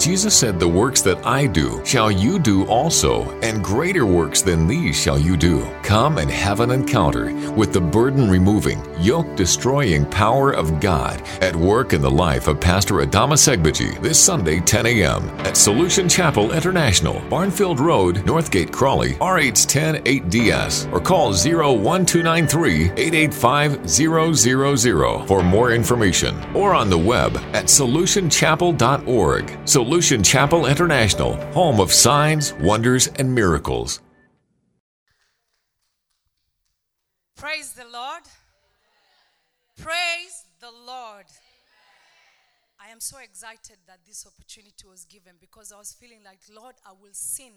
Jesus said, The works that I do shall you do also, and greater works than these shall you do. Come and have an encounter with the burden removing, yoke destroying power of God at work in the life of Pastor Adama Segbaji this Sunday, 10 a.m. at Solution Chapel International, Barnfield Road, Northgate, Crawley, RH10 8DS, or call 01293 885 000 for more information, or on the web at solutionchapel.org. Solution Chapel International, home of signs, wonders, and miracles. Praise the Lord. Praise the Lord. I am so excited that this opportunity was given because I was feeling like, Lord, I will sin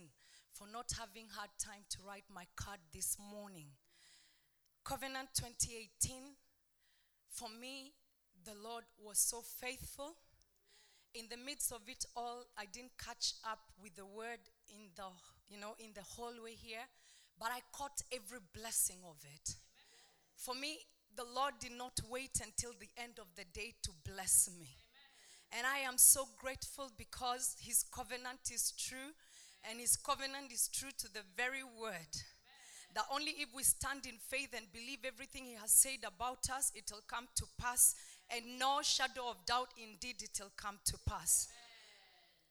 for not having had time to write my card this morning. Covenant 2018, for me, the Lord was so faithful in the midst of it all, I didn't catch up with the word in the, you know, in the hallway here, but I caught every blessing of it. For me, the Lord did not wait until the end of the day to bless me. And I am so grateful because his covenant is true and his covenant is true to the very word. That only if we stand in faith and believe everything he has said about us, it will come to pass and no shadow of doubt, indeed, it will come to pass.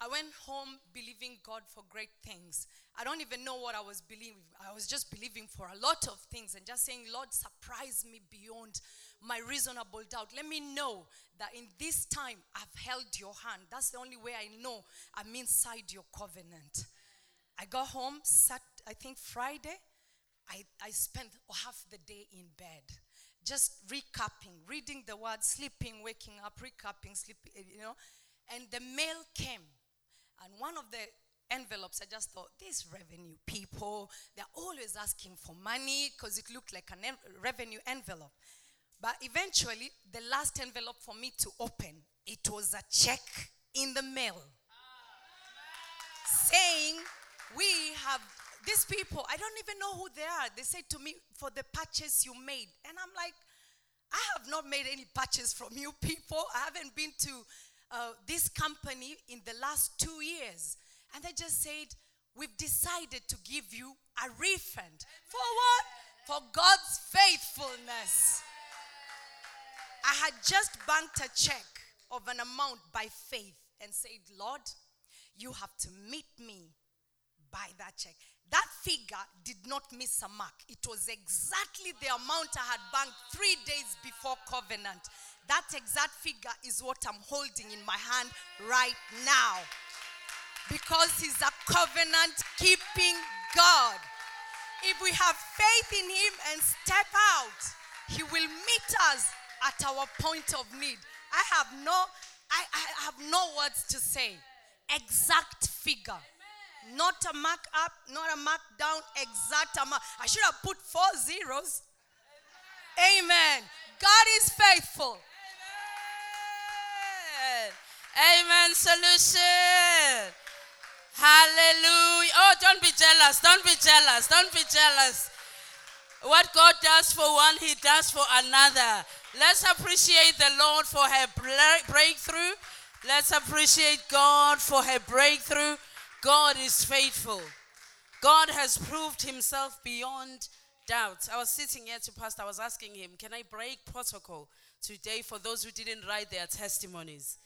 I went home believing God for great things. I don't even know what I was believing. I was just believing for a lot of things and just saying, Lord, surprise me beyond my reasonable doubt. Let me know that in this time I've held your hand. That's the only way I know I'm inside your covenant. I got home, sat, I think Friday. I, I spent half the day in bed just recapping, reading the word, sleeping, waking up, recapping, sleeping, eh, you know. And the mail came. And one of the envelopes, I just thought, these revenue people, they're always asking for money because it looked like a en- revenue envelope. But eventually, the last envelope for me to open, it was a check in the mail saying, We have these people, I don't even know who they are. They said to me, for the purchase you made. And I'm like, I have not made any purchase from you people. I haven't been to uh, this company in the last two years. And they just said, We've decided to give you a refund. For what? For God's faithfulness. I had just banked a check of an amount by faith and said, Lord, you have to meet me by that check. That figure did not miss a mark. It was exactly the amount I had banked three days before covenant. That exact figure is what I'm holding in my hand right now. Because He's a covenant keeping God. If we have faith in Him and step out, He will meet us at our point of need. I have no, I, I have no words to say. Exact figure. Not a mark up, not a mark down, exact amount. I should have put four zeros. Amen. God is faithful. Amen. Amen. Solution. Hallelujah. Oh, don't be jealous. Don't be jealous. Don't be jealous. What God does for one, He does for another. Let's appreciate the Lord for her breakthrough. Let's appreciate God for her breakthrough. God is faithful. God has proved himself beyond doubt. I was sitting here to Pastor, I was asking him, Can I break protocol today for those who didn't write their testimonies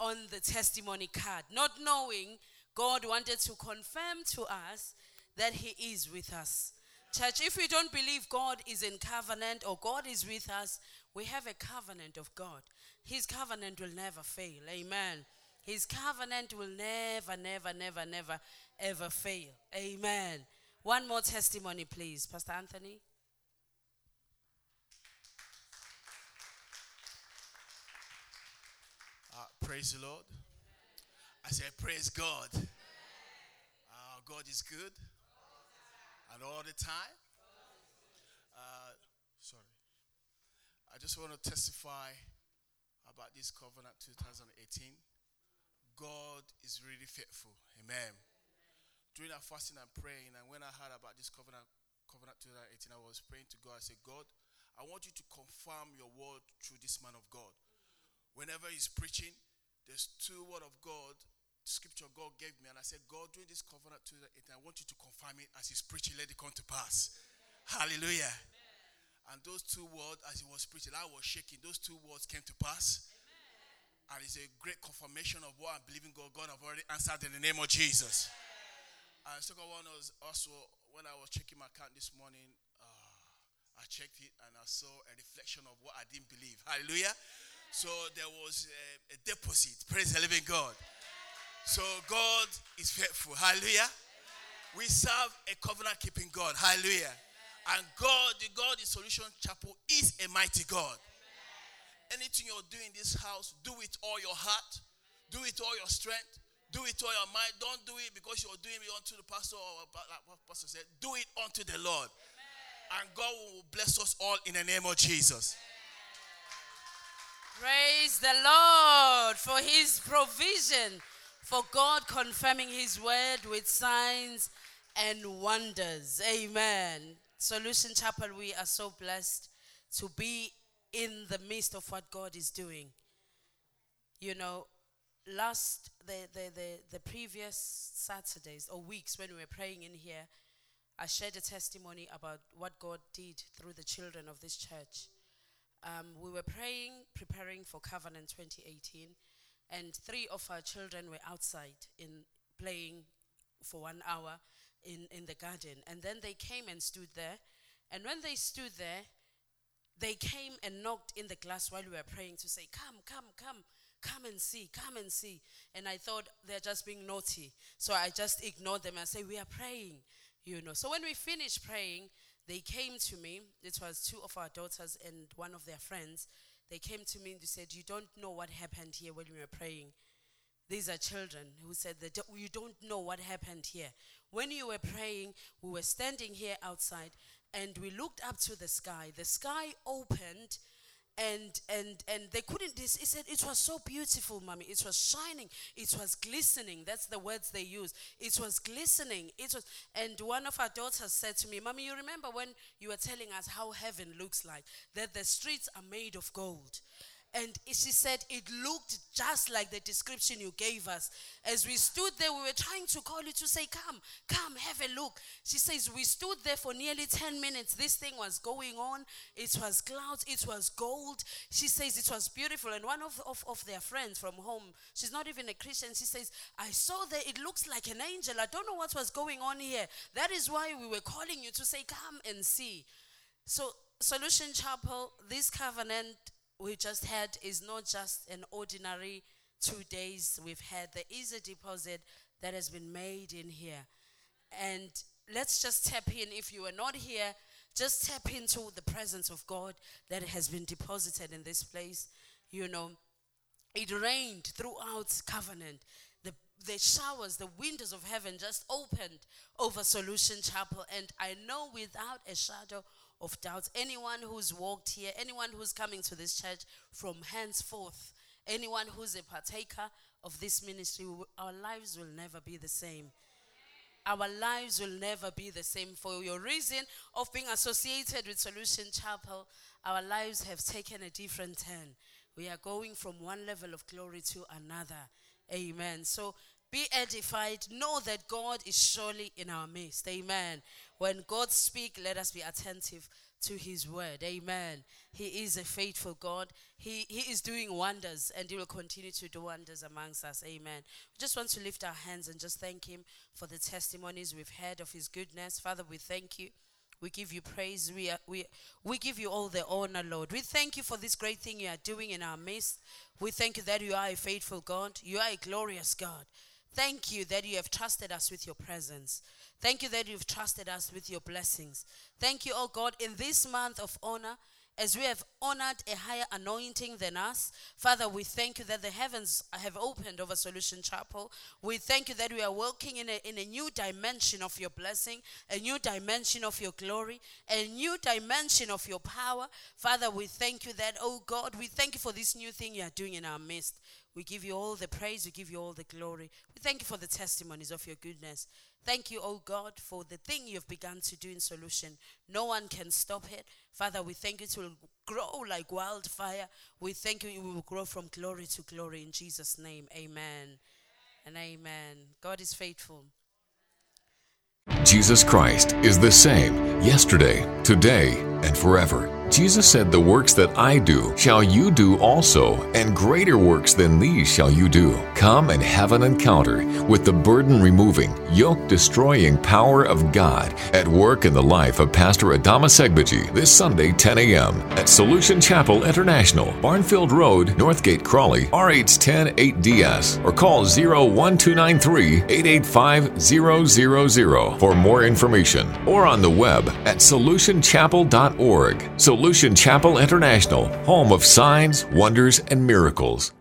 on the testimony card? Not knowing God wanted to confirm to us that He is with us. Church, if we don't believe God is in covenant or God is with us, we have a covenant of God. His covenant will never fail. Amen. His covenant will never, never, never, never, ever fail. Amen. One more testimony, please, Pastor Anthony. Uh, praise the Lord. I say, Praise God. Uh, God is good. And all the time. Uh, sorry. I just want to testify about this covenant 2018. God is really faithful. Amen. During our fasting and praying, and when I heard about this covenant, covenant 2018, I was praying to God. I said, God, I want you to confirm your word through this man of God. Whenever he's preaching, there's two word of God, scripture God gave me, and I said, God, during this covenant to it, I want you to confirm it as he's preaching, let it come to pass. Amen. Hallelujah. Amen. And those two words, as he was preaching, I was shaking. Those two words came to pass. And it's a great confirmation of what I'm believing God. God have already answered in the name of Jesus. And second one was also when I was checking my account this morning, uh, I checked it and I saw a reflection of what I didn't believe. Hallelujah. So there was a, a deposit. Praise the living God. So God is faithful. Hallelujah. We serve a covenant keeping God. Hallelujah. And God, the God in Solution Chapel, is a mighty God. Anything you're doing in this house, do it all your heart, do it all your strength, do it all your mind. Don't do it because you're doing it unto the pastor or like what pastor said. Do it unto the Lord. And God will bless us all in the name of Jesus. Praise the Lord for his provision, for God confirming his word with signs and wonders. Amen. Solution Chapel, we are so blessed to be in the midst of what God is doing. You know, last the, the, the, the previous Saturdays or weeks when we were praying in here, I shared a testimony about what God did through the children of this church. Um, we were praying, preparing for Covenant 2018, and three of our children were outside in playing for one hour in, in the garden. And then they came and stood there. And when they stood there, they came and knocked in the glass while we were praying to say, Come, come, come, come and see, come and see. And I thought they're just being naughty. So I just ignored them and said, We are praying you know. So when we finished praying, they came to me. It was two of our daughters and one of their friends. They came to me and they said, You don't know what happened here when we were praying. These are children who said that you don't know what happened here. When you were praying, we were standing here outside and we looked up to the sky. The sky opened and and and they couldn't he said it was so beautiful mommy. It was shining. It was glistening. That's the words they use it was glistening. It was and one of our daughters said to me mommy you remember when you were telling us how heaven looks like that the streets are made of gold and she said it looked just like the description you gave us. As we stood there, we were trying to call you to say, Come, come, have a look. She says, We stood there for nearly 10 minutes. This thing was going on. It was clouds, it was gold. She says it was beautiful. And one of, of, of their friends from home, she's not even a Christian, she says, I saw that it looks like an angel. I don't know what was going on here. That is why we were calling you to say, Come and see. So, Solution Chapel, this covenant we just had is not just an ordinary two days we've had. There is a deposit that has been made in here. And let's just tap in. If you are not here, just tap into the presence of God that has been deposited in this place. You know, it rained throughout covenant. The, the showers, the windows of heaven just opened over Solution Chapel. And I know without a shadow of doubts. Anyone who's walked here, anyone who's coming to this church from henceforth, anyone who's a partaker of this ministry, our lives will never be the same. Our lives will never be the same. For your reason of being associated with Solution Chapel, our lives have taken a different turn. We are going from one level of glory to another. Amen. So be edified. Know that God is surely in our midst. Amen. When God speaks, let us be attentive to his word. Amen. He is a faithful God. He, he is doing wonders and he will continue to do wonders amongst us. Amen. We just want to lift our hands and just thank him for the testimonies we've heard of his goodness. Father, we thank you. We give you praise. We, are, we, we give you all the honor, Lord. We thank you for this great thing you are doing in our midst. We thank you that you are a faithful God. You are a glorious God. Thank you that you have trusted us with your presence. Thank you that you've trusted us with your blessings. Thank you, oh God, in this month of honor, as we have honored a higher anointing than us. Father, we thank you that the heavens have opened over Solution Chapel. We thank you that we are walking in a, in a new dimension of your blessing, a new dimension of your glory, a new dimension of your power. Father, we thank you that, oh God, we thank you for this new thing you are doing in our midst. We give you all the praise, we give you all the glory. We thank you for the testimonies of your goodness. Thank you, oh God, for the thing you've begun to do in solution. No one can stop it. Father, we thank you it will grow like wildfire. We thank you it will grow from glory to glory in Jesus' name. Amen and amen. God is faithful. Jesus Christ is the same yesterday, today, and forever. Jesus said, The works that I do shall you do also, and greater works than these shall you do. Come and have an encounter with the burden removing, yoke destroying power of God at work in the life of Pastor Adama Segbaji this Sunday, 10 a.m. at Solution Chapel International, Barnfield Road, Northgate, Crawley, RH10 8DS, or call 01293 885 000 for more information, or on the web at solutionchapel.org. Solution Chapel International, home of signs, wonders, and miracles.